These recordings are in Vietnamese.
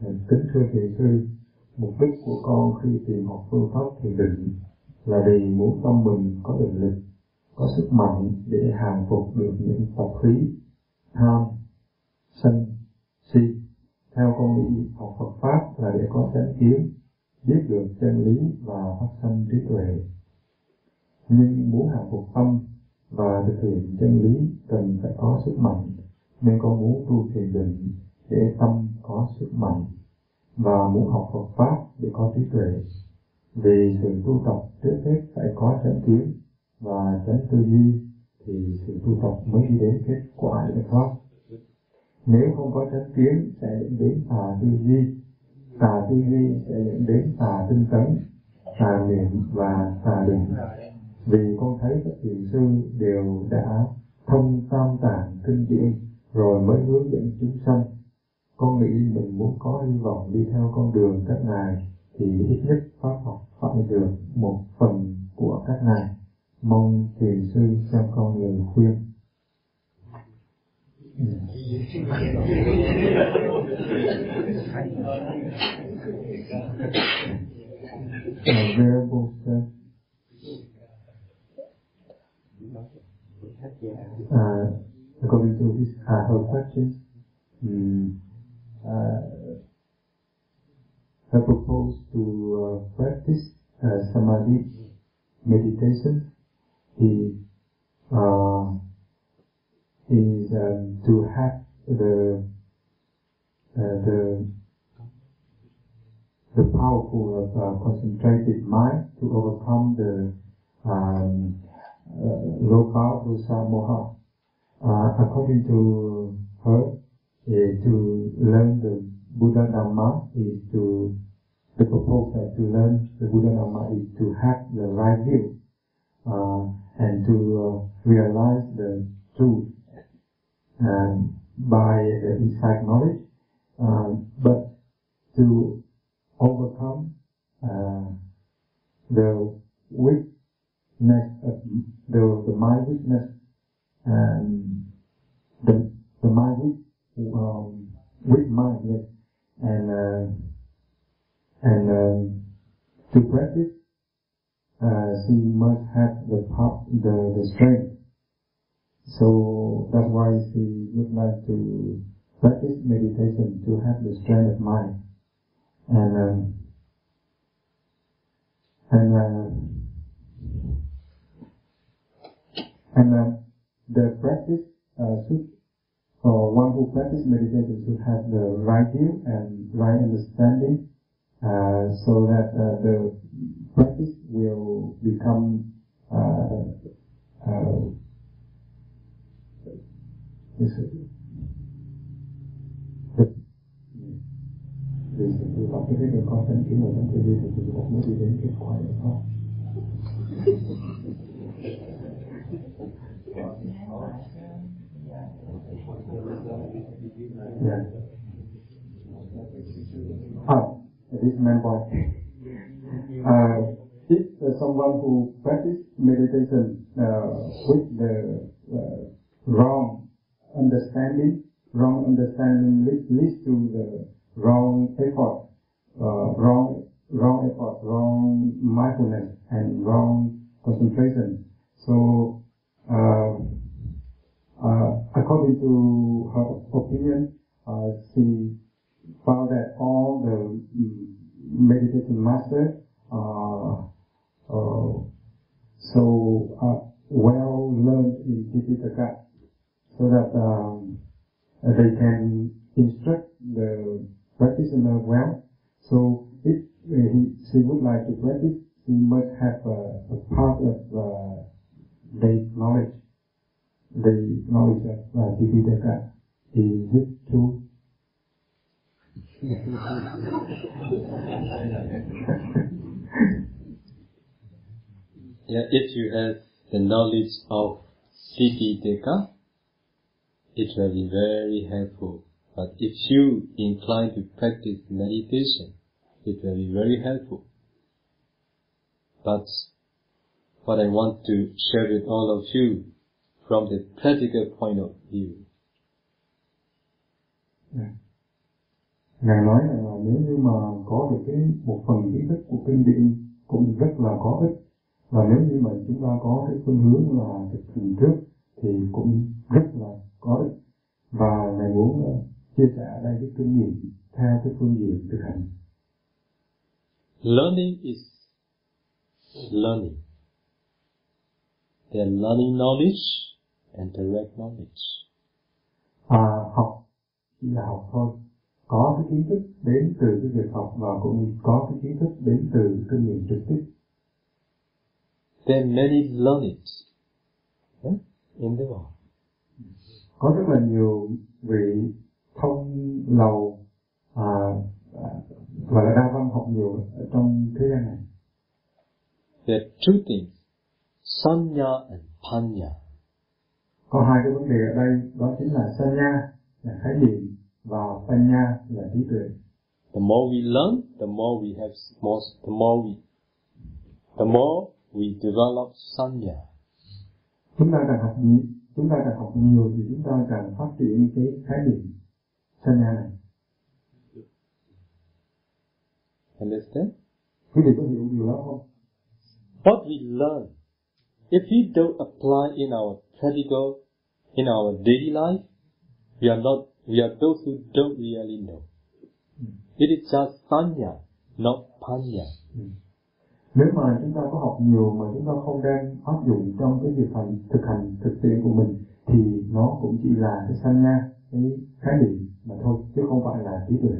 kính thưa thiền sư, mục đích của con khi tìm học phương pháp thiền định là vì muốn tâm mình có định lực, có sức mạnh để hàng phục được những tập khí, tham, sân, si. Theo con nghĩ, học Phật pháp là để có chánh kiến, biết được chân lý và phát sanh trí tuệ. Nhưng muốn hàng phục tâm và thực hiện chân lý cần phải có sức mạnh, nên con muốn tu thiền định để tâm có sức mạnh và muốn học Phật pháp để có trí tuệ. Vì sự tu tập trước hết phải có chánh kiến và chánh tư duy thì sự tu tập mới đi đến kết quả giải thoát nếu không có chánh kiến sẽ dẫn đến tà tư duy, tà tư duy sẽ dẫn đến tà tinh tấn, tà niệm và tà định. Vì con thấy các thiền sư đều đã thông tam tạng kinh điển rồi mới hướng dẫn chúng sanh con nghĩ mình muốn có hy vọng đi theo con đường các ngài thì ít nhất pháp học phải được một phần của các ngài. Mong thiền sư cho con lời khuyên. Venerable sir, uh, according to his, uh, her questions, um, I propose to uh, practice uh, samadhi meditation. He uh, is um, to have the uh, the the powerful uh, concentrated mind to overcome the um, uh, loka dosa moha. Uh, according to her, uh, to learn the Buddha Dhamma is to the proposal to learn the Buddha Dhamma is to have the right view uh, and to uh, realize the truth um, by the insight knowledge, um, but to overcome uh, the weakness of the, the mind weakness and the, the mind weak, um, weak mind, yes, and uh, and um, to practice, uh, she must have the the the strength. So that's why she would like to practice meditation to have the strength of mind, and um, and uh, and uh, the practice uh, should for one who practice meditation should have the right view and right understanding uh, so that uh, the practice will become uh, uh, this is the vì sự tu tập cái việc con chánh kiến và chánh tư duy thì sự một mới đi đến kết quả giải thoát Yeah. Ah, this man boy. Uh, if uh, someone who practice meditation uh, with the uh, wrong understanding, wrong understanding leads, leads to the wrong effort, uh, wrong wrong effort, wrong mindfulness, and wrong concentration. So, uh, according to her opinion, uh, she found that all the mm, meditation masters are uh, so uh, well learned in Tipitaka, so that um, they can instruct the practitioner well. So if uh, he, she would like to practice, she must have a, a part of uh, the knowledge, the knowledge of uh. Is it true? Yeah, if you have the knowledge of Siti Deka, it will be very helpful. But if you incline to practice meditation, it will be very helpful. But what I want to share with all of you from the practical point of view, Ngài nói rằng là nếu như mà có được cái một phần kiến thức của kinh điển cũng rất là có ích và nếu như mà chúng ta có cái phương hướng là thực hành trước thì cũng rất là có ích. Và ngài muốn uh, chia sẻ ở đây cái kinh nghiệm theo cái phương diện thực hành. Learning is learning. They are learning knowledge and direct knowledge. à, học chỉ là học thôi có cái kiến thức đến từ cái việc học và cũng có cái kiến thức đến từ kinh nghiệm trực tiếp There are many learneds huh, in the world. có rất là nhiều vị thông lầu à, à, gọi là đa văn học nhiều ở trong thế gian này There are two things, sanya and panya. Có hai cái vấn đề ở đây đó chính là sanya là khái niệm và panya là trí tuệ The more we learn, the more we have more, the more we, the more we develop sanya. chúng ta càng học nhiều chúng ta càng học nhiều thì chúng ta càng phát triển cái khái niệm sanya này Understand? quý vị có hiểu điều đó không What we learn, if we don't apply in our practical, in our daily life, we are not, we are those who don't really know. It is just sanya, not panya. nếu mà chúng ta có học nhiều mà chúng ta không đang áp dụng trong cái việc hành thực hành thực tiễn của mình thì nó cũng chỉ là cái sanya cái khái niệm mà thôi chứ không phải là trí tuệ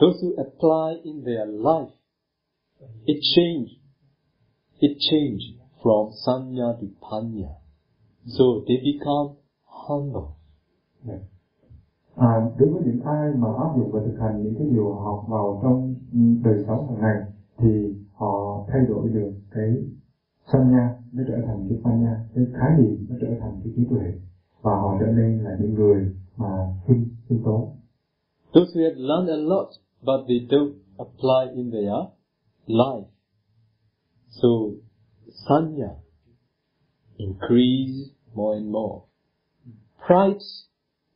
Those who apply in their life, it change, it change from sanya to panya. So they become humble. à, đối với những ai mà áp dụng và thực hành những cái điều họ học vào trong đời sống hàng ngày thì họ thay đổi được cái sanya nó trở thành cái panya cái khái niệm nó trở thành cái trí tuệ và họ trở nên là những người mà khiêm khiêm tốn Those who have learned a lot, but they don't apply in their life. So, sanya increase more and more. price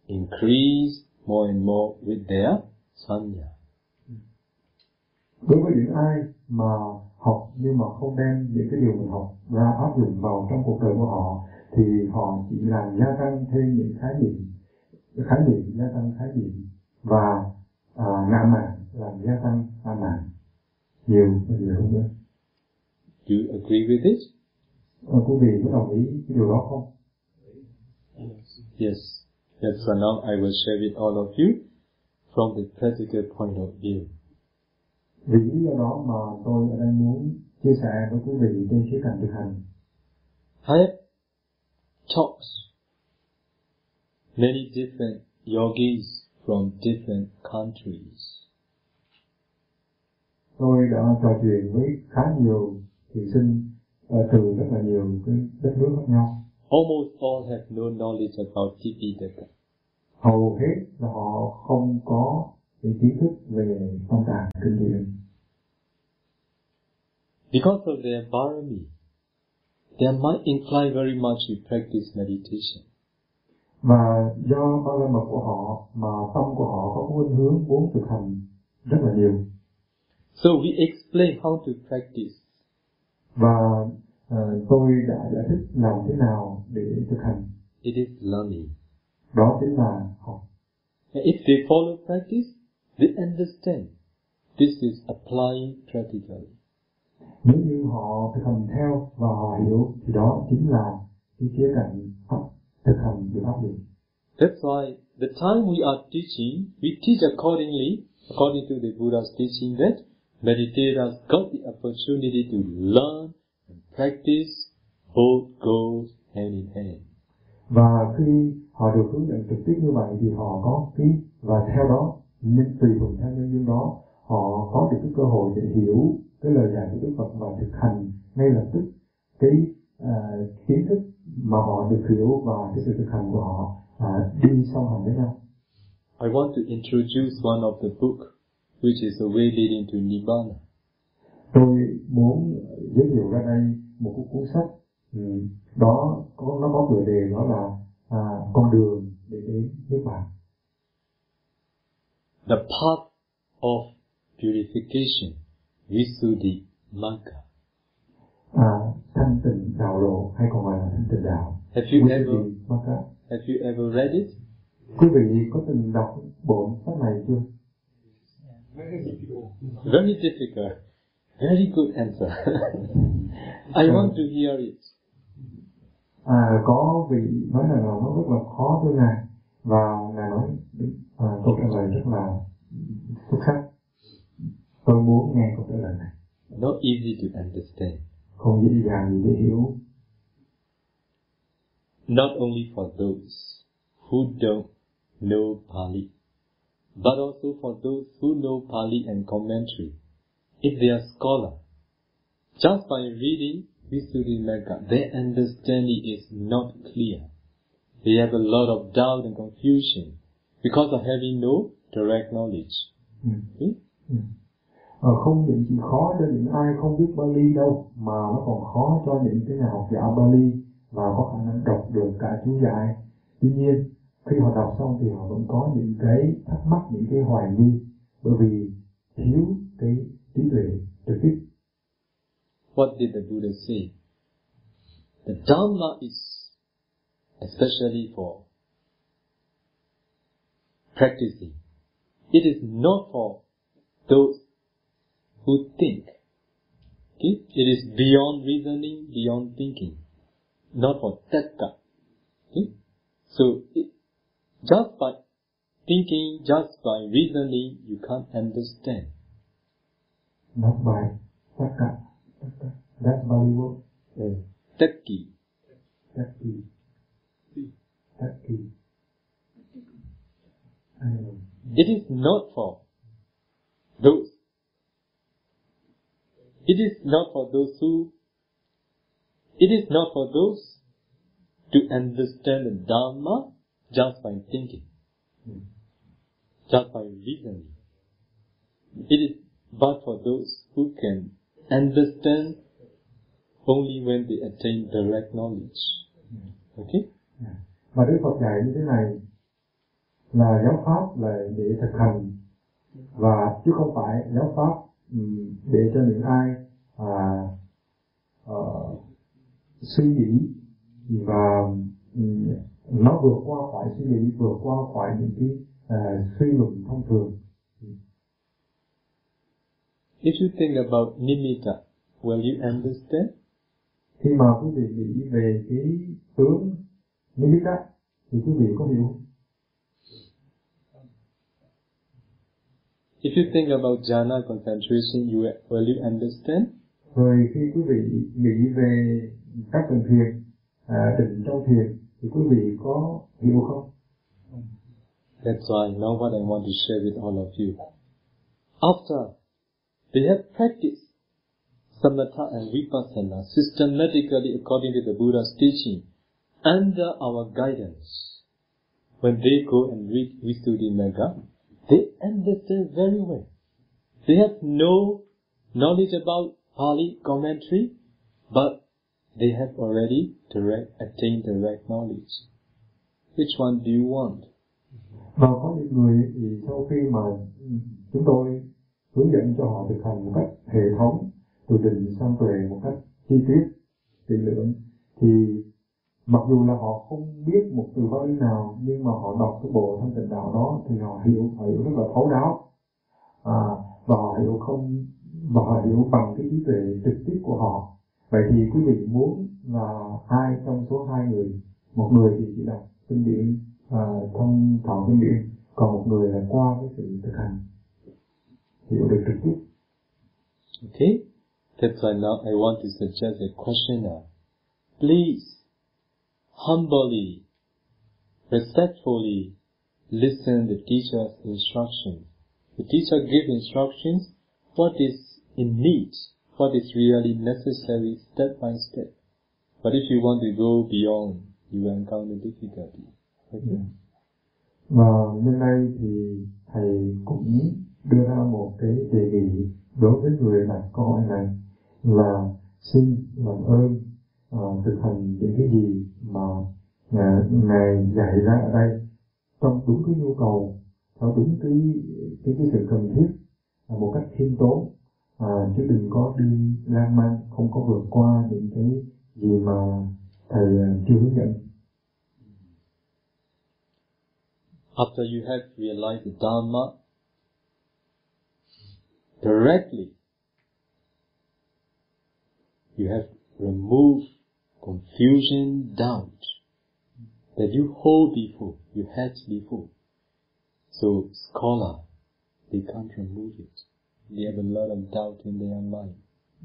increase more and more with their sanya. đối với những ai mà học nhưng mà không đem những cái điều mình học ra áp dụng vào trong cuộc đời của họ thì họ chỉ làm gia tăng thêm những khái niệm khái niệm gia tăng khái niệm và à, ngã mạn làm gia tăng ngã mạn nhiều và nhiều hơn nữa Do you agree with this? à, quý vị có đồng ý cái điều đó không Yes. Yes, so now I will share with all of you from the practical point of view. vì lý do đó mà tôi ở đây muốn chia sẻ với quý vị trên khía cạnh thực hành I have talked many different yogis from different countries. tôi đã trò chuyện với khá nhiều thí sinh ờ, từ rất là nhiều cái đất nước khác nhau Almost all have no knowledge about Tipitaka. hầu hết là họ không có cái kiến thức về phong tàng kinh điển Because of their barami, their mind incline very much to practice meditation. và do ba la mật của họ mà tâm của họ có khuynh hướng muốn thực hành rất là nhiều So we explain how to practice. Và ờ, tôi đã giải thích làm thế nào để thực hành It is learning. đó chính là học And if they follow practice, they understand this is applying practically. nếu như họ thực hành theo và họ hiểu thì đó chính là cái khía cạnh thực hành được áp dụng That's why the time we are teaching, we teach accordingly, according to the Buddha's teaching that meditators got the opportunity to learn and practice both goes hand in hand. và khi họ được hướng dẫn trực tiếp như vậy thì họ có cái và theo đó nên tùy thuận theo nhân duyên đó họ có được cái cơ hội để hiểu cái lời dạy của Đức Phật và thực hành ngay lập tức cái à, kiến thức mà họ được hiểu và cái sự thực hành của họ à, đi song hành với nhau I want to introduce one of the book, which is the way leading to Nibbana. tôi muốn giới thiệu ra đây một cái cuốn sách ừ, đó có nó có tựa đề đó là à, con đường để đến nước bạn The path of purification, Visuddhi Magga. à, thanh tịnh đạo lộ hay còn gọi là thanh tịnh đạo Have you ever Maka, have you ever read it? quý vị có từng đọc bộ sách này chưa Very difficult. Very good answer. I want to hear it. à, có vị nói là nó rất là khó thưa ngài và ngài nói à, câu trả lời rất là xuất sắc tôi muốn nghe câu trả lời này Not easy to understand. không dễ dàng gì để hiểu Not only for those who don't know Pali, but also for those who know Pali and commentary. If they are scholar, just by reading Visuddhimagga, their understanding is not clear. They have a lot of doubt and confusion because of having no direct knowledge. ừ. Hmm? Không những chỉ khó cho những ai không biết Bali đâu mà nó còn khó cho những cái nhà học giả Bali và có khả năng đọc được cả chú giải tuy nhiên khi họ đọc xong thì họ vẫn có những cái thắc mắc những cái hoài nghi bởi vì thiếu cái trí tuệ trực tiếp What did the Buddha say? The Dhamma is especially for practicing. It is not for those who think. Okay? It is beyond reasoning, beyond thinking. Not for tatka. Okay? So, it, just by thinking, just by reasoning, you can't understand. not by tất cả tất cả that's Bali word Takki. tất kỳ tất kỳ Ai là- It is not for those. It is not for those who. It is not for those to understand the Dharma just by thinking, just by reasoning. It is but for those who can understand only when they attain direct knowledge. Okay? và Đức Phật dạy như thế này là giáo pháp là để thực hành và chứ không phải giáo pháp để cho những ai à, ờ, suy nghĩ và nó vượt qua khỏi suy nghĩ vượt qua khỏi những cái à, suy luận thông thường If you think about nimitta, will you understand? khi mà quý vị nghĩ về cái tướng đó thì quý vị có hiểu không? If you think about jhana concentration, you will you understand? rồi khi quý vị nghĩ về các tầng thiền à, định trong thiền thì quý vị có hiểu không That's why now what I want to share with all of you. After they have practiced samatha and vipassana systematically according to the Buddha's teaching, under our guidance, when they go and read Visuddhimagga, they understand very well. They have no knowledge about Pali commentary, but they have already direct, attained direct knowledge. Which one do you want? và có những người thì sau khi mà chúng tôi hướng dẫn cho họ thực hành một cách hệ thống từ định sang tuệ một cách chi tiết tỉ lượng, thì mặc dù là họ không biết một từ Bali nào nhưng mà họ đọc cái bộ thanh tịnh đạo đó thì họ hiểu họ hiểu rất là thấu đáo à, và họ hiểu không và họ hiểu bằng cái trí tuệ trực tiếp của họ vậy thì quý vị muốn là ai trong số hai người một người thì chỉ đọc kinh điển à, thông thạo kinh điển còn một người là qua cái sự thực hành hiểu được trực tiếp Okay? That's why now I want to suggest a question. Please, humbly, respectfully, listen the teacher's instructions. The teacher gives instructions, what is in need, what is really necessary step by step. But if you want to go beyond, you will encounter difficulty. Okay? và nhân đây thì thầy cũng đưa ra một cái đề nghị đối với người đặt câu hỏi này là xin làm ơn uh, thực hành những cái gì mà ngài, ngài dạy ra ở đây trong đúng cái nhu cầu theo đúng cái cái, cái sự cần thiết à, một cách khiêm tốn à, chứ đừng có đi không có vượt qua những cái gì mà thầy chưa hướng dẫn After you have realized the Dharma directly, you have removed confusion, doubt that you hold before, you had before. So scholar, they can't remove it. They have a lot of doubt in their mind.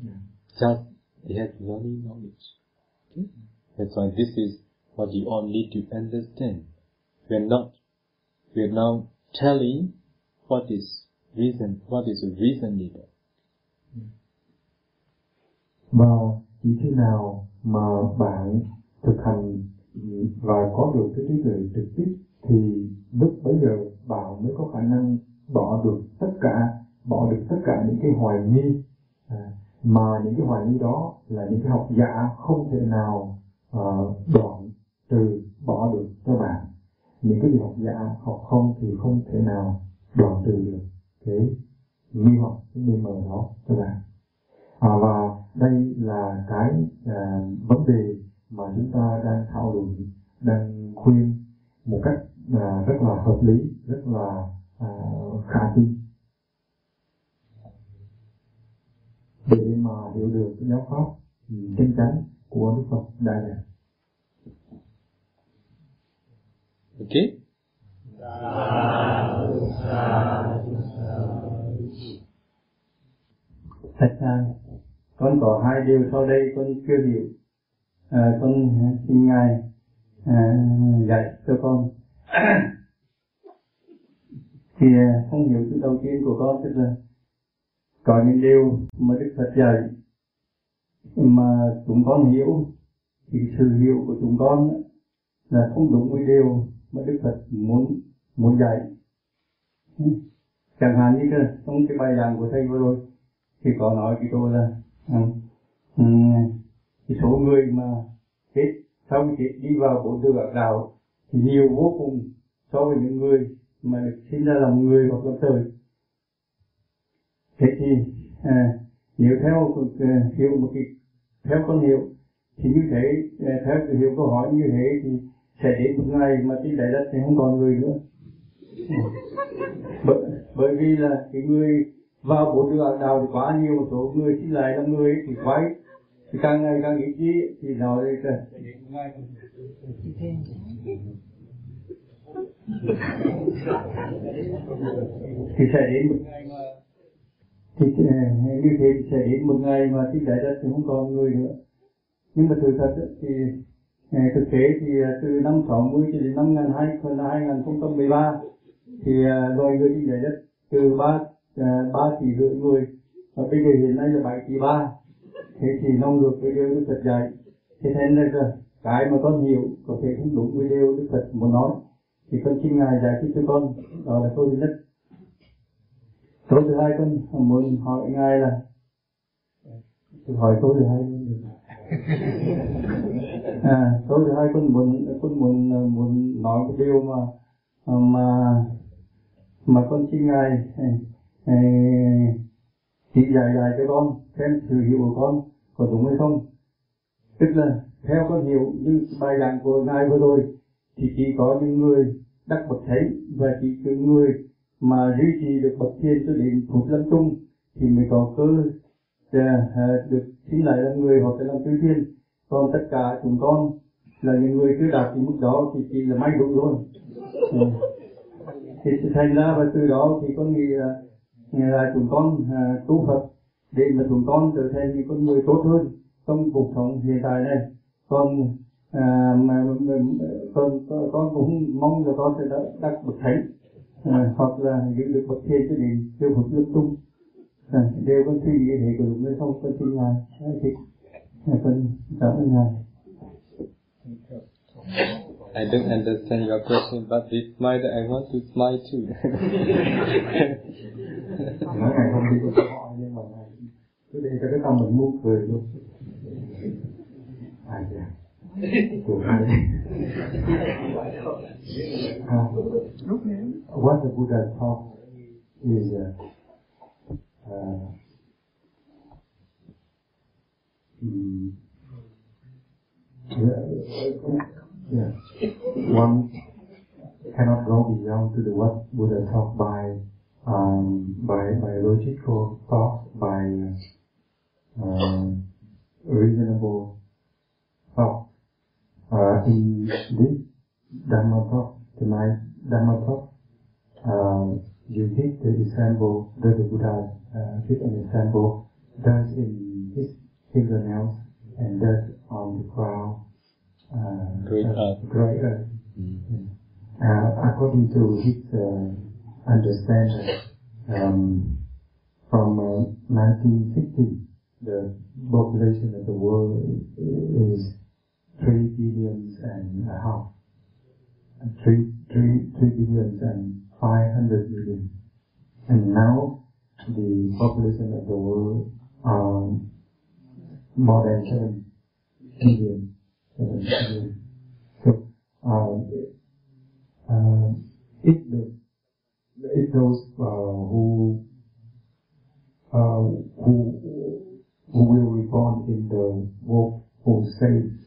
Yeah. Just they have learning knowledge. Okay? That's why this is what you all need to understand. We are not, we are now telling what is reason, what is reasonable. Và chỉ khi nào mà bạn thực hành và có được cái trí tuệ trực tiếp thì lúc bấy giờ bạn mới có khả năng bỏ được tất cả bỏ được tất cả những cái hoài nghi à, mà những cái hoài nghi đó là những cái học giả không thể nào uh, đoạn trừ bỏ được cho bạn những cái gì học giả học không thì không thể nào đoạn trừ được cái nghi hoặc cái nghi mờ đó cho bạn à, và đây là cái à, vấn đề mà chúng ta đang thảo luận đang khuyên một cách à, rất là hợp lý rất là à, khả thi. Để mà hiểu được cái giáo pháp chân chánh của Đức Phật Đại Lạt. Okay? Thạch à, con có hai điều sau đây con chưa hiểu. À, con xin Ngài à, dạy cho con. thì à, không hiểu thứ đầu tiên của con tức là có những điều mà Đức Phật dạy mà chúng con hiểu thì sự hiểu của chúng con là không đúng với điều mà Đức Phật muốn muốn dạy. Chẳng hạn như cái, trong cái bài giảng của thầy vừa rồi thì có nói cái câu là um, cái số người mà chết sau khi chết đi vào bốn đường ác đạo thì nhiều vô cùng so với những người mà được sinh ra làm người hoặc làm trời thế thì à, nếu theo à, hiểu một cái theo con hiểu thì như thế à, theo cái hiểu câu hỏi như thế thì sẽ đến một ngày mà trên đại đất thì không còn người nữa. Bởi, bởi vì là cái người vào bốn đường đạo thì quá nhiều một số người xin lại làm người thì quay. Thì càng ngày càng ít đi thì nói là thì sẽ đến một ngày mà thì ờ, như thế thì sẽ đến một ngày mà trên đại đất thì không còn người nữa. Nhưng mà sự thật thì ờ, thực tế thì ờ, từ năm 60 cho đến năm 2013 thì loài người đi trái đất từ ba ba tỷ rưỡi người và bây giờ hiện nay là bảy tỷ ba. Thế thì nó ngược với điều Đức Phật dạy. Thế nên là cái mà con hiểu có thể không đúng với điều Đức Phật muốn nói. Thì con xin ngài giải thích cho con, đó là câu thứ nhất câu thứ hai con muốn hỏi ngài là hỏi câu thứ hai luôn được. À câu thứ hai con muốn con muốn muốn nói cái điều mà mà mà con xin ngài chỉ dạy dạy cho con xem sự hiểu của con có đúng hay không. Tức là theo con hiểu như bài giảng của ngài vừa rồi thì chỉ có những người đắc bậc thánh và chỉ những người mà duy trì được bậc thiên cho đến phút lâm chung thì mới có cơ à, được sinh lại làm người hoặc là làm chư thiên. Còn tất cả chúng con là những người chưa đạt đến mức đó thì chỉ là may đủ thôi. Ừ. thì thành ra và từ đó thì con nghĩ là, là chúng con à, tu Phật để mà chúng con trở thành những con người tốt hơn trong cuộc sống hiện tại này. Con à, mà, mà, con, con con cũng mong là con sẽ đạt bậc thánh à, hoặc là giữ được bậc thiên cho đến tiêu phục lâm trung à, đều con suy nghĩ thế của đúng hay không con xin ngài thì con cảm ơn ngài I don't understand your question, but with smile, I want to smile too. Nói ngài không đi câu hỏi nhưng mà cứ để cho cái tâm mình muốn cười luôn. uh, what the Buddha taught is uh, uh, mm, yeah, yeah, one cannot go beyond to the what Buddha taught by um, by by logical thought, by uh, reasonable thought. Uh, in this Dhamma talk tonight, Dhamma talk, uh, you give the example that the Buddha uh, give an example does in his fingernails and does on the ground. Uh, Great earth. Great earth. Mm. Uh, according to his uh, understanding, um, from uh, 1960, the population of the world is three billions and a half, and three, three, three billions and five hundred million, and now the population of the world um, more than seven billion, seven billion. So um, uh, if the if those uh, who uh, who who will reborn in the world who say are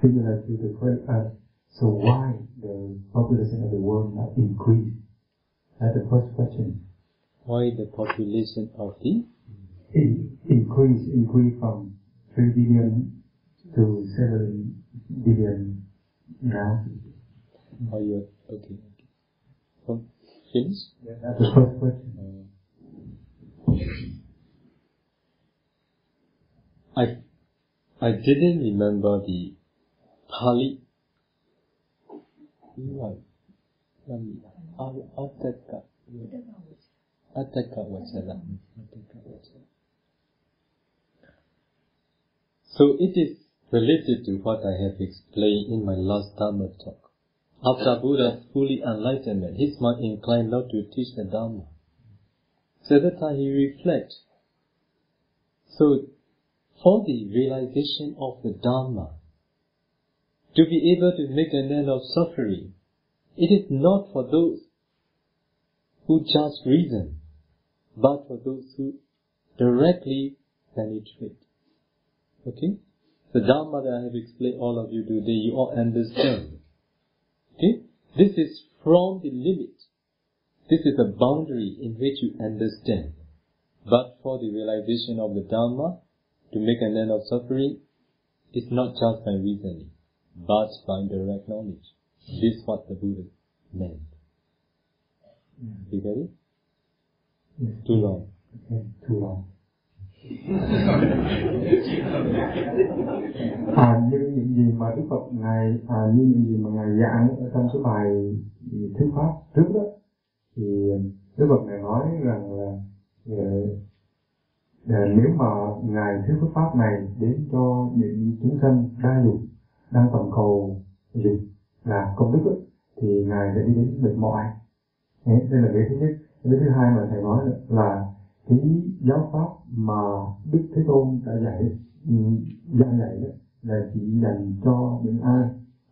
similar to the earth, so why the population of the world not increase? That's the first question. Why the population of the In, increase increase from three billion to seven billion now. are you okay? finish? That's the first question. I I didn't remember the Pali. Um, Al- Ataka. Ataka Vachara. Ataka. So it is related to what I have explained in my last Dharma talk. After Buddha's fully enlightenment, his mind inclined not to teach the Dharma. So at that time he reflects. So for the realization of the Dharma, to be able to make an end of suffering, it is not for those who just reason, but for those who directly penetrate. Okay? The Dharma that I have explained all of you today, you all understand. Okay? This is from the limit. This is a boundary in which you understand. But for the realization of the Dharma, to make an end of suffering, it's not just by reasoning, but by direct knowledge. This is what the Buddha meant. You get it? Yes. Too long. Okay, too long. à, như những gì mà Đức Phật ngài à, như những gì mà ngài giảng ở trong cái bài thuyết pháp trước đó thì Đức Phật ngài nói rằng là ờ, ờ, nếu mà ngài thuyết pháp này đến cho những chúng sanh đa dục đang tổng cầu gì là công đức ấy, thì ngài sẽ đi đến mệt mỏi. Đấy, đây là cái thứ nhất. Cái thứ hai mà thầy nói là cái giáo pháp mà Đức Thế Tôn đã dạy ừ, dạy đó là chỉ dành cho những ai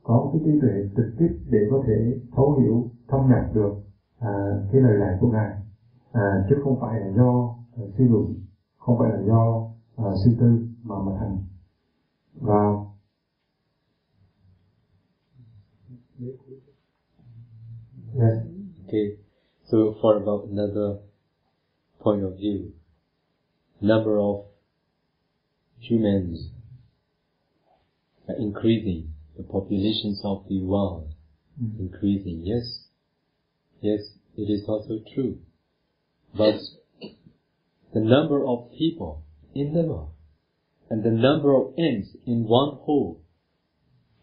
có cái trí tuệ trực tiếp để có thể thấu hiểu thâm nhập được à, cái lời dạy của ngài. À, chứ không phải là do à, suy luận không phải là do à, suy tư mà mà thành. Và yes. Okay. So for about another point of view, number of humans are increasing. The populations of the world mm-hmm. increasing. Yes, yes, it is also true. But the number of people in the world and the number of ants in one whole,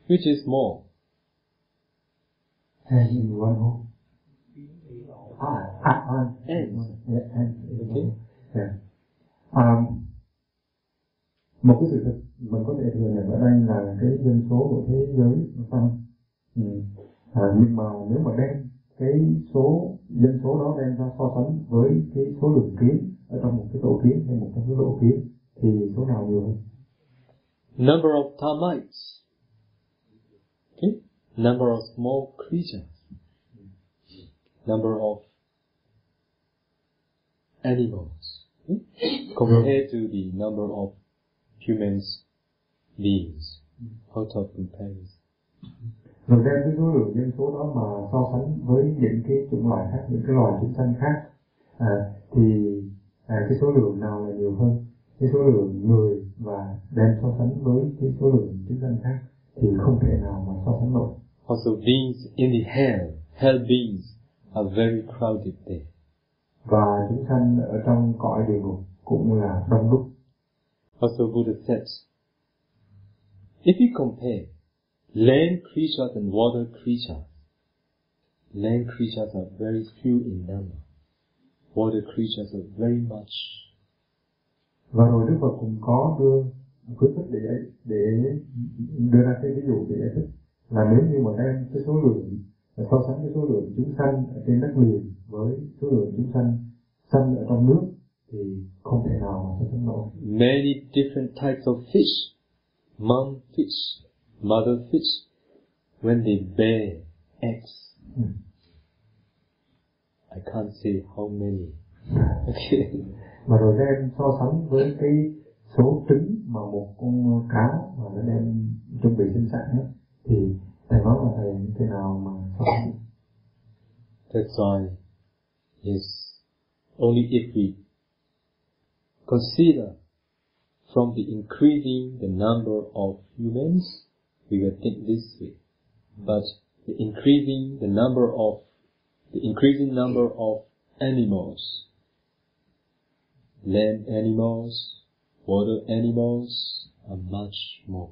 which is more? And in one hole ah, ah, ah, Ants. yeah, Okay. Yeah. À, một cái sự thật mình có thể thừa nhận ở đây là cái dân số của thế giới nó tăng ừ. à, nhưng mà nếu mà đem cái số dân số đó đem ra so sánh với cái số lượng kiến ở trong một cái tổ kiến hay một trong cái lỗ kiến thì số nào nhiều hơn Number of termites. Okay? Number of small creatures. Number of animals. Okay? Compared to the number of humans beings. Out of comparison. rồi đem cái số lượng dân số đó mà so sánh với những cái chủng loại khác những cái loài chúng sanh khác à, thì à, cái số lượng nào là nhiều hơn cái số lượng người và đem so sánh với cái số lượng chúng sanh khác thì không thể nào mà so sánh nổi Also beings in the hell, hell beings are very crowded there. và chúng sanh ở trong cõi địa ngục cũng là đông đúc Also Buddha said, if you compare land creatures and water creatures, land creatures are very few in number. Water creatures are very much. và rồi Đức Phật cũng có đưa khuyến khích để để đưa ra cái ví dụ để giải thích là nếu như mà đem cái số lượng so sánh cái số lượng chúng sanh ở trên đất liền với số lượng chúng sanh sanh ở trong nước thì không thể nào mà so sánh nổi Many different types of fish, mom fish, mother fish, when they bear eggs, Ừ. I can't say how many. Okay. và rồi đem so sánh với cái số trứng mà một con cá mà nó đem chuẩn bị sinh sản thì thầy nói là thầy như thế nào mà? That's why, yes, only if we consider from the increasing the number of humans, we will think this way. But the increasing the number of the increasing number of animals, land animals, water animals are much more.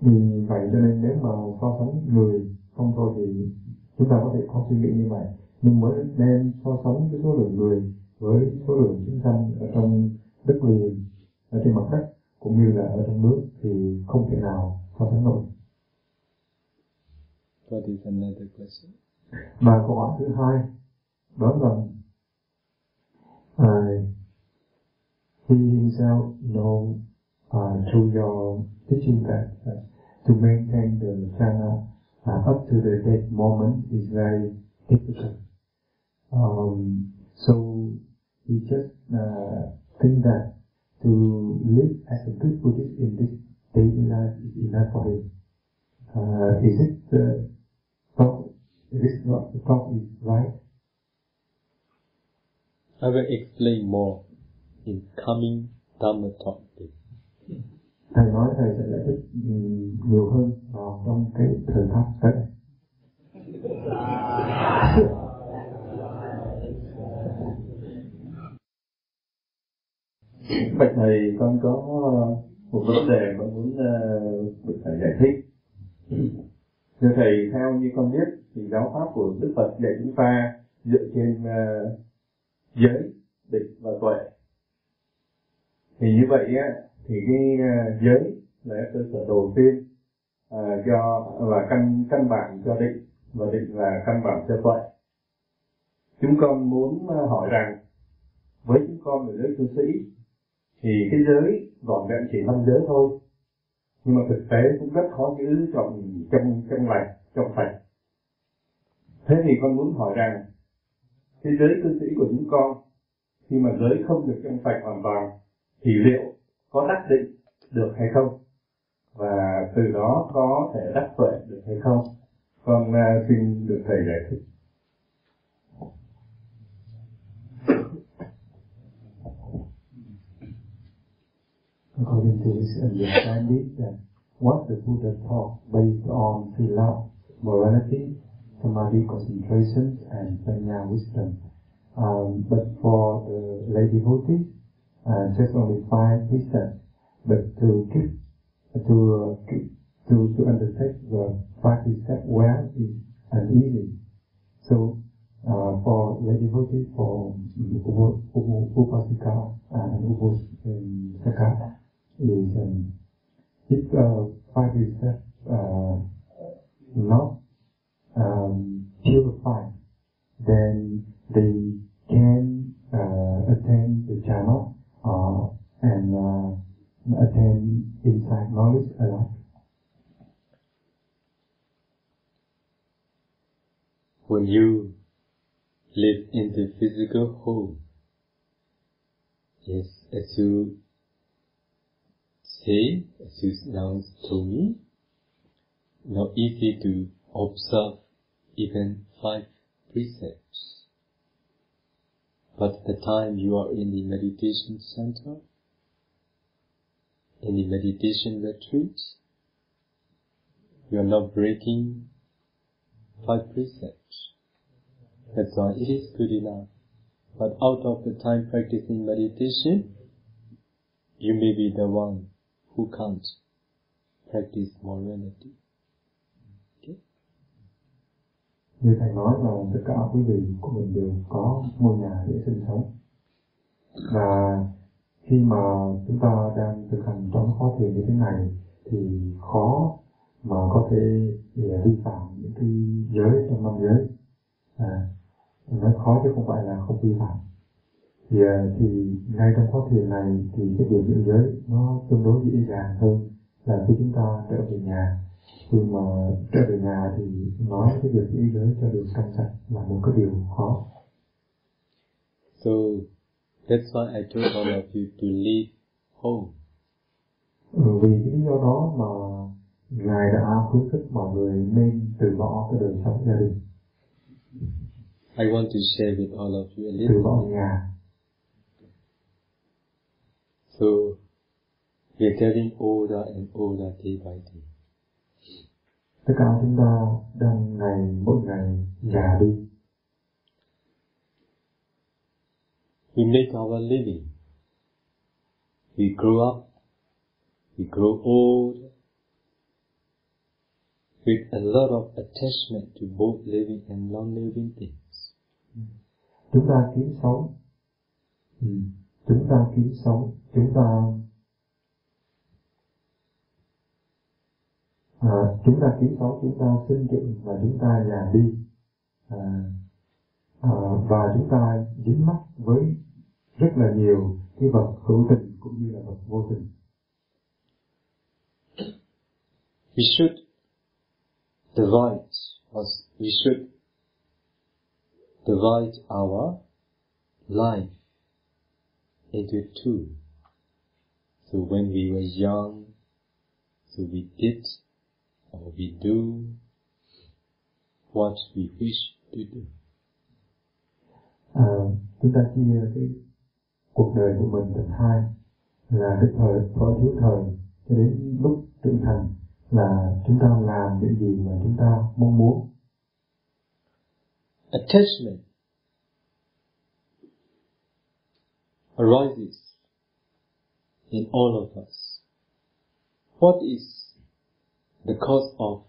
vì vậy cho nên nếu mà so sánh người không thôi thì chúng ta có thể có suy nghĩ như vậy nhưng mới đem so sánh cái số lượng người với số lượng chúng sanh ở trong đất liền ở trên mặt đất cũng như là ở trong nước thì không thể nào so sánh nổi What is another question? và câu hỏi thứ hai đó là uh, he himself know uh, through your teaching that uh, to maintain the jhana uh, up to the death moment is very difficult. Um, so he just uh, think that to live as a good Buddhist in this daily life is enough for him. Uh, is it uh, thought, this thought, the thought is right? I will explain more in coming Dhamma talk. day. Thầy nói thầy sẽ giải thích nhiều hơn vào trong cái thời pháp tới đây. Bạch thầy, con có một vấn đề con muốn uh, được thầy giải thích. Thưa thầy, theo như con biết thì giáo pháp của Đức Phật dạy chúng ta dựa trên ờ, giới, định và tuệ. Thì như vậy á, thì cái ờ, giới là cơ sở đầu tiên ờ, à, cho và căn căn bản cho định và định là căn bản cho tuệ. Chúng con muốn ờ, hỏi rằng với chúng con ở giới cư sĩ thì cái giới vỏn vẹn chỉ năm giới thôi nhưng mà thực tế cũng rất khó giữ trong trong trong lành trong sạch thế thì con muốn hỏi rằng cái giới cư sĩ của chúng con khi mà giới không được trong sạch hoàn toàn thì liệu có đắc định được hay không? Và từ đó có thể đắc tuệ được hay không? Con uh, xin được thầy giải thích. According to his understanding that what the Buddha taught based on sila, morality, samadhi concentration and panya wisdom. Um, but for the lay devotees, uh, just only five precepts. But to keep to uh, keep, to to undertake the five precepts well is uneasy. So uh, for lay devotees, for um, Upasika and Upasaka is um, if uh, five precepts uh, not um, purified, then they can uh, the jhana uh, and uh, attain insight knowledge alike. When you live in the physical home, yes, as you say, as you now told me, not easy to observe even five precepts. But the time you are in the meditation center, in the meditation retreat, you are not breaking five precepts. That's why it is good enough. But out of the time practicing meditation, you may be the one who can't practice morality. Như Thầy nói là tất cả quý vị của mình đều có ngôi nhà để sinh sống. Và khi mà chúng ta đang thực hành trong khó thiền như thế này thì khó mà có thể vi à, phạm những cái giới trong năm giới. À, nói khó chứ không phải là không vi phạm thì, à, thì ngay trong khóa thiền này thì cái việc giữ giới nó tương đối dễ dàng hơn là khi chúng ta trở về nhà khi mà trở về nhà thì nói cái việc giữ giới cho được trong sạch là một cái điều khó so that's why I told all of you to leave home ừ, vì cái lý do đó mà ngài đã khuyến khích mọi người nên từ bỏ cái đời sống gia đình I want to share with all of you a little. So, we are getting older and older day by day. Tất cả chúng ta đang ngày mỗi ngày già đi. We make our living. We grow up. We grow old with a lot of attachment to both living and non-living things. chúng ta kiếm sống ừ. chúng ta kiếm sống chúng ta à, chúng ta kiếm sống chúng ta sinh dựng và chúng ta già đi à, à, và chúng ta dính mắc với rất là nhiều cái vật hữu tình cũng như là vật vô tình we should divide us we should divide our life into two. So when we were young, so we did or we do what we wish to do. À, chúng ta chia cái cuộc đời của mình thành hai là cái thời thuở thiếu thời cho đến lúc trưởng thành là chúng ta làm những gì mà chúng ta mong muốn attachment arises in all of us. What is the cause of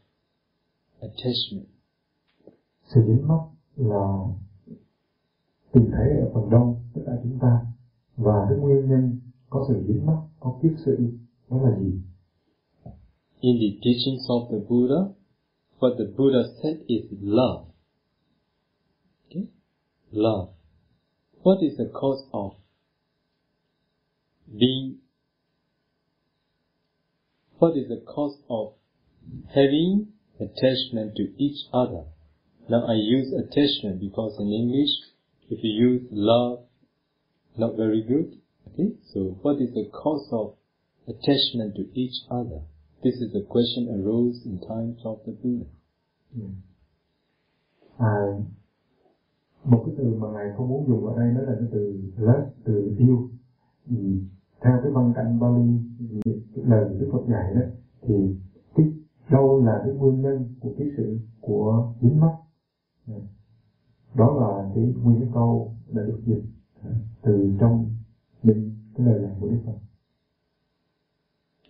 attachment? Sự dính mắc là tìm thấy ở phần đông tất cả chúng ta và cái nguyên nhân có sự dính mắc, có kiết sử đó là gì? In the teachings of the Buddha, what the Buddha said is love. Okay? love. What is the cause of being, what is the cause of having attachment to each other? Now I use attachment because in English, if you use love, not very good. Okay, so what is the cause of attachment to each other? This is a question arose in times of the Buddha. Yeah. Một cái từ mà ngài không muốn dùng ở đây đó là cái từ love từ yêu ừ. theo cái văn cảnh Bali lời Đức Phật dạy đó thì cái đâu là cái nguyên nhân của cái sự của dính mắt ừ. đó là cái nguyên cái câu đã được dịch ừ, từ trong những cái lời dạy của Đức Phật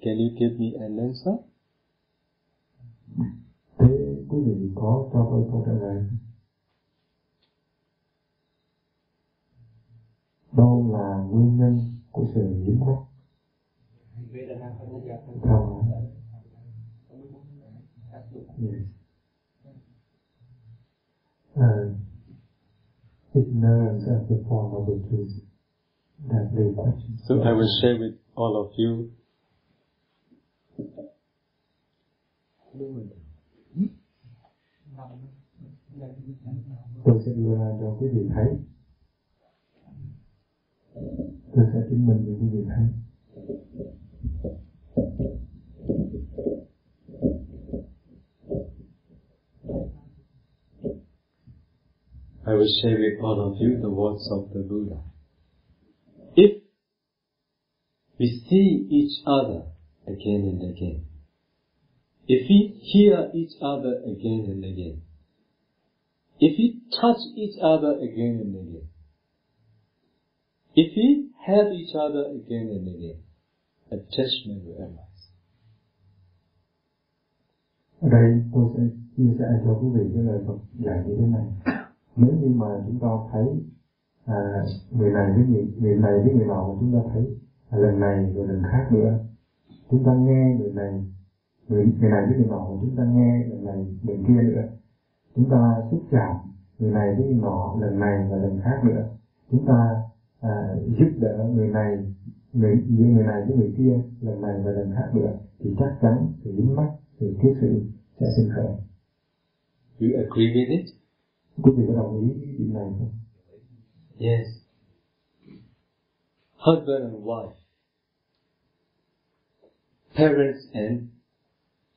Can you give me an answer? Thế quý vị có cho tôi câu trả lời đâu là nguyên nhân của sự dính mắc không yes. uh, ignorance as the form of the truth that they question so I will share with all of you. Tôi sẽ đưa ra cho quý vị thấy. Tôi sẽ chứng minh cho quý vị thấy share with all of you the words of the Buddha. If we see each other again and again, if we hear each other again and again, if we touch each other again and again, if we have each other again and again, attachment will arise. Ở đây tôi sẽ chia sẻ cho quý vị thế này. Nếu như mà chúng ta thấy à, người này với người, người này với người nọ chúng ta thấy à, lần này rồi lần khác nữa, chúng ta nghe người này, người, người này với người nọ chúng ta nghe lần này lần kia nữa, chúng ta xúc chạm người này với người nọ lần này và lần khác nữa, chúng ta à, giúp đỡ người này người giữa người này với người kia lần này và lần khác nữa thì chắc chắn sự dính mắc sự kiết sự sẽ sinh khởi you agree with it? Quý vị có đồng ý với điểm này không Yes. Husband and wife, parents and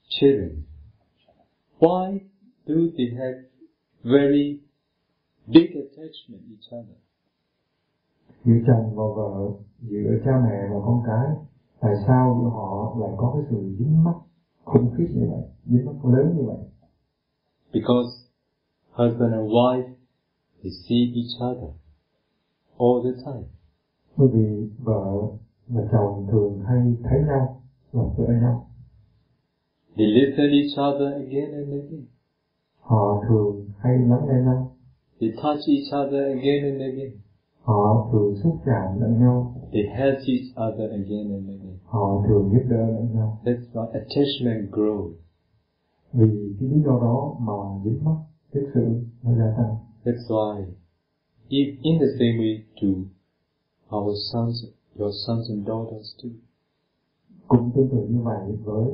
children. Why do they have very big attachment each other? giữa chồng và vợ giữa cha mẹ và con cái tại sao giữa họ lại có cái sự dính mắc khủng khiếp như vậy dính mắc lớn như vậy Because husband and wife, they see each other all the time. bởi vì vợ và chồng thường hay thấy nhau gặp gỡ nhau They listen each other again and again. họ thường hay lắng nghe nhau They touch each other again and again. họ thường xúc chạm lẫn nhau They help each other again and again. họ thường giúp đỡ lẫn nhau That's why attachment grows. vì cái lý do đó mà dính mắc cái sự nó gia That's why, if in the same way to our sons, your sons and daughters too. cũng tương tự như vậy với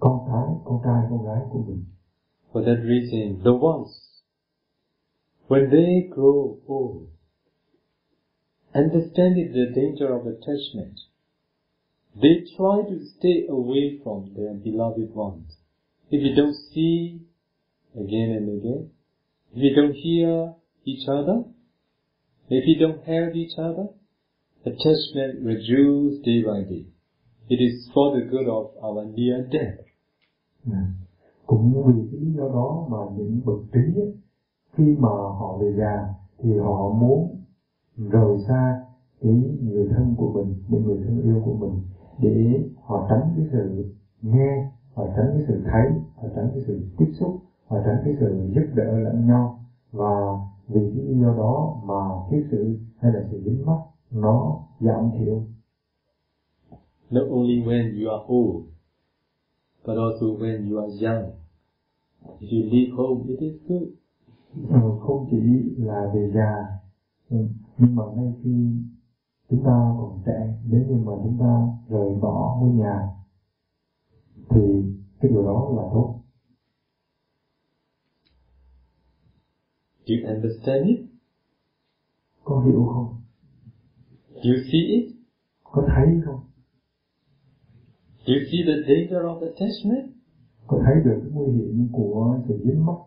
con cái con trai con gái của mình For that reason, the ones, when they grow old, understanding the danger of attachment, they try to stay away from their beloved ones. If you don't see again and again, if we don't hear each other, if we don't help each other, attachment reduces day by day. It is for the good of our near death. Dạ. Cũng vì cái lý do đó mà những bậc trí ấy, khi mà họ về già thì họ muốn rời xa cái người thân của mình những người thân yêu của mình để họ tránh cái sự nghe họ tránh cái sự thấy họ tránh cái sự tiếp xúc họ tránh cái sự giúp đỡ lẫn nhau và vì cái lý do đó mà cái sự hay là sự dính mắc nó giảm thiểu Not only when you are old, but also when you are young. If you leave home, it is good. Ừ, không chỉ là về già ừ, nhưng mà ngay khi chúng ta còn trẻ nếu như mà chúng ta rời bỏ ngôi nhà thì cái điều đó là tốt Do you understand it? có hiểu không Do you see it? có thấy không Do you see the danger of attachment? có thấy được cái nguy hiểm của sự dính mắc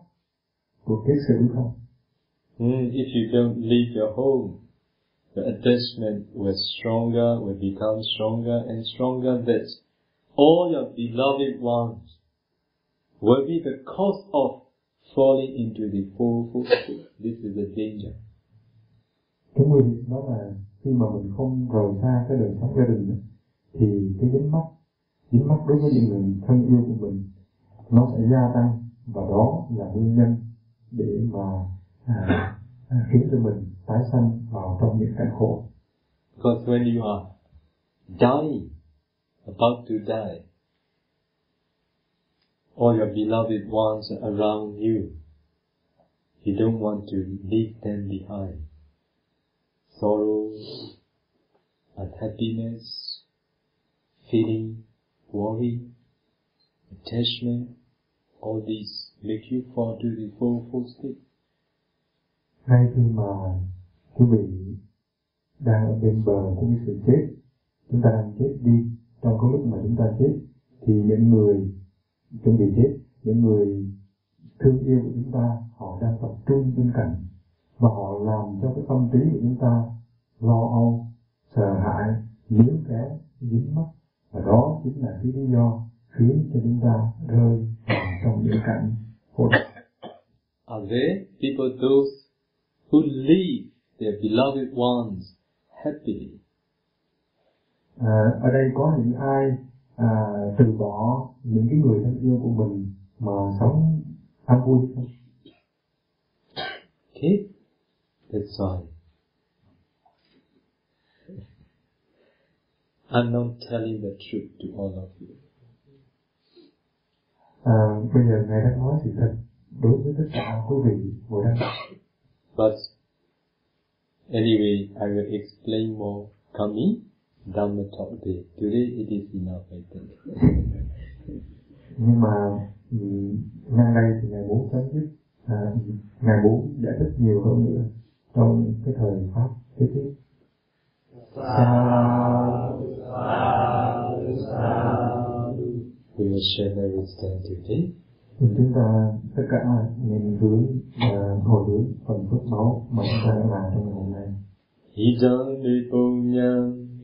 của sự không Mm, if you don't leave your home, the attachment will stronger, will become stronger and stronger that all your beloved ones will be the cause of falling into the state. This is the danger. cái nguy hiểm đó là khi mà mình không rời xa cái đời sống gia đình thì cái dính mắc dính mắc đối với những người thân yêu của mình nó sẽ gia tăng và đó là nguyên nhân để mà à, à, khiến cho mình tái sanh vào trong những cảnh khổ Because when you are dying, about to die, all your beloved ones around you. You don't want to leave them behind. Sorrow, unhappiness, feeling, worry, attachment, all these make you fall to the fourfold state. ngay khi mà quý vị đang ở bên bờ của cái sự chết chúng ta đang chết đi trong cái lúc mà chúng ta chết thì những người chuẩn bị chết những người thương yêu của chúng ta họ đang tập trung bên cạnh và họ làm cho cái tâm trí của chúng ta lo âu sợ hãi níu kéo dính mắc và đó chính là cái lý do khiến cho chúng ta rơi vào trong những cảnh khổ đau Are there people those who leave their beloved ones happily? à, ở đây có những ai à, từ bỏ những cái người thân yêu của mình mà sống an vui không? Okay? That's why. I'm not telling the truth to all of you. À, bây giờ ngài đang nói sự thật đối với tất cả quý vị ngồi đây. But anyway, I will explain more coming Dhamma talk day. Today it is enough, I think. nhưng mà ừ, nay đây thì ngài muốn chấm dứt à, ngài muốn giải thích nhiều hơn nữa trong cái thời pháp kế tiếp We will share very today. thì chúng ta tất cả nên hướng và hồi hướng phần phước máu mà chúng ta đã làm trong ngày hôm nay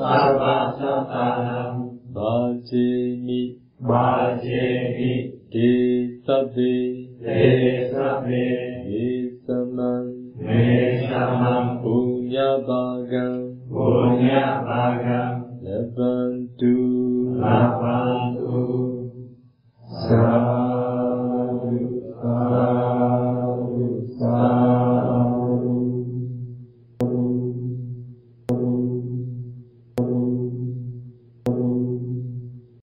सर्वसतानं। वाचेमि वाचेमि ते सदे